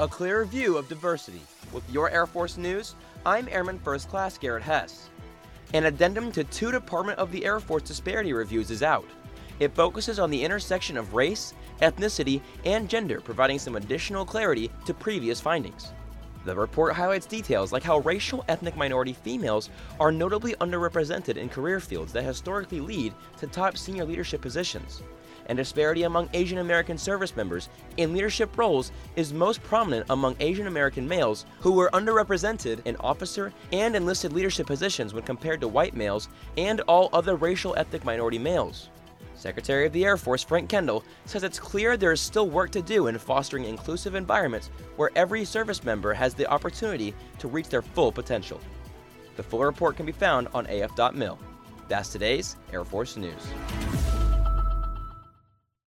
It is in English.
A clearer view of diversity. With your Air Force news, I'm Airman First Class Garrett Hess. An addendum to two Department of the Air Force disparity reviews is out. It focuses on the intersection of race, ethnicity, and gender, providing some additional clarity to previous findings. The report highlights details like how racial ethnic minority females are notably underrepresented in career fields that historically lead to top senior leadership positions. And disparity among Asian American service members in leadership roles is most prominent among Asian American males who were underrepresented in officer and enlisted leadership positions when compared to white males and all other racial ethnic minority males. Secretary of the Air Force Frank Kendall says it's clear there is still work to do in fostering inclusive environments where every service member has the opportunity to reach their full potential. The full report can be found on af.mil. That's today's Air Force News.